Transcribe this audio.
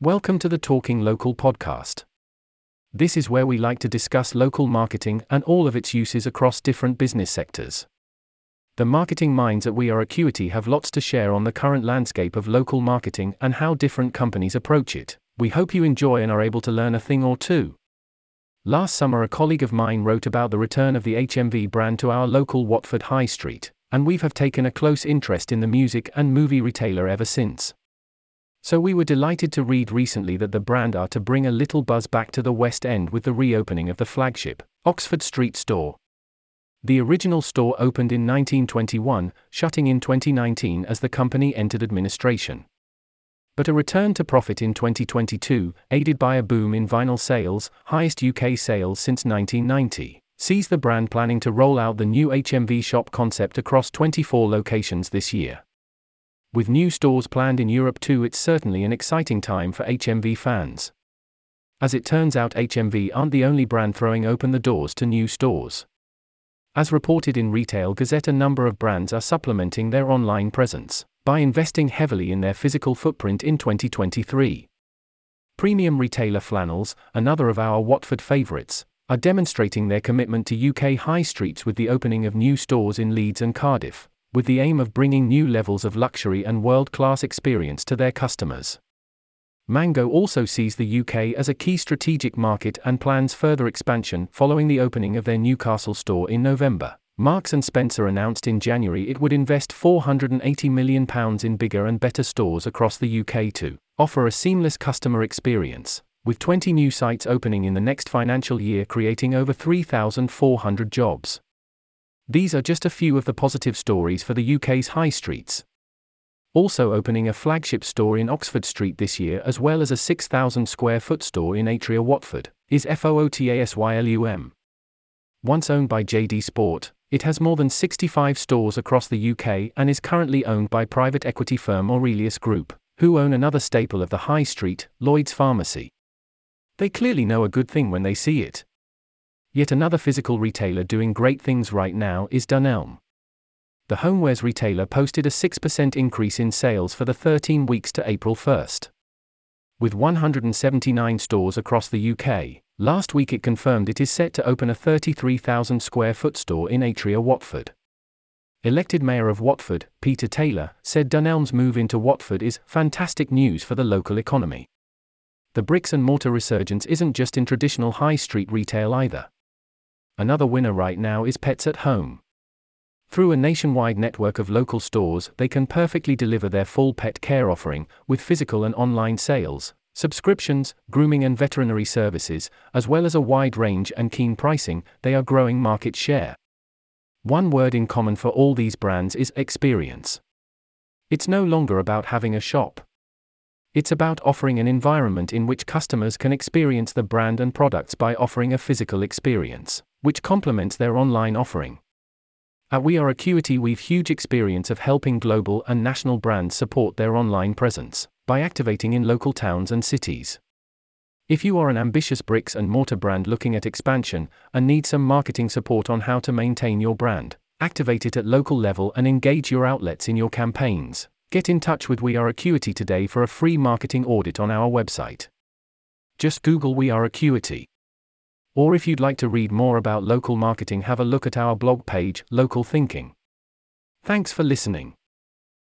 Welcome to the Talking Local podcast. This is where we like to discuss local marketing and all of its uses across different business sectors. The marketing minds at We Are Acuity have lots to share on the current landscape of local marketing and how different companies approach it. We hope you enjoy and are able to learn a thing or two. Last summer, a colleague of mine wrote about the return of the HMV brand to our local Watford High Street, and we have taken a close interest in the music and movie retailer ever since. So we were delighted to read recently that the brand are to bring a little buzz back to the West End with the reopening of the flagship, Oxford Street store. The original store opened in 1921, shutting in 2019 as the company entered administration. But a return to profit in 2022, aided by a boom in vinyl sales, highest UK sales since 1990, sees the brand planning to roll out the new HMV shop concept across 24 locations this year. With new stores planned in Europe too, it's certainly an exciting time for HMV fans. As it turns out, HMV aren't the only brand throwing open the doors to new stores. As reported in Retail Gazette, a number of brands are supplementing their online presence by investing heavily in their physical footprint in 2023. Premium retailer Flannels, another of our Watford favourites, are demonstrating their commitment to UK high streets with the opening of new stores in Leeds and Cardiff, with the aim of bringing new levels of luxury and world class experience to their customers. Mango also sees the UK as a key strategic market and plans further expansion following the opening of their Newcastle store in November. Marks and Spencer announced in January it would invest 480 million pounds in bigger and better stores across the UK to offer a seamless customer experience, with 20 new sites opening in the next financial year creating over 3,400 jobs. These are just a few of the positive stories for the UK's high streets, also opening a flagship store in Oxford Street this year as well as a 6,000 square foot store in Atria Watford, is FOOTASYLUM. Once owned by JD Sport, it has more than 65 stores across the UK and is currently owned by private equity firm Aurelius Group, who own another staple of the high street, Lloyd's Pharmacy. They clearly know a good thing when they see it. Yet another physical retailer doing great things right now is Dunelm the homewares retailer posted a 6% increase in sales for the 13 weeks to April 1st. With 179 stores across the UK, last week it confirmed it is set to open a 33,000 square foot store in Atria, Watford. Elected Mayor of Watford, Peter Taylor, said Dunelm's move into Watford is fantastic news for the local economy. The bricks and mortar resurgence isn't just in traditional high street retail either. Another winner right now is Pets at Home. Through a nationwide network of local stores, they can perfectly deliver their full pet care offering, with physical and online sales, subscriptions, grooming and veterinary services, as well as a wide range and keen pricing, they are growing market share. One word in common for all these brands is experience. It's no longer about having a shop. It's about offering an environment in which customers can experience the brand and products by offering a physical experience, which complements their online offering. At We Are Acuity, we've huge experience of helping global and national brands support their online presence by activating in local towns and cities. If you are an ambitious bricks and mortar brand looking at expansion and need some marketing support on how to maintain your brand, activate it at local level and engage your outlets in your campaigns, get in touch with We Are Acuity today for a free marketing audit on our website. Just Google We Are Acuity. Or if you'd like to read more about local marketing, have a look at our blog page, Local Thinking. Thanks for listening.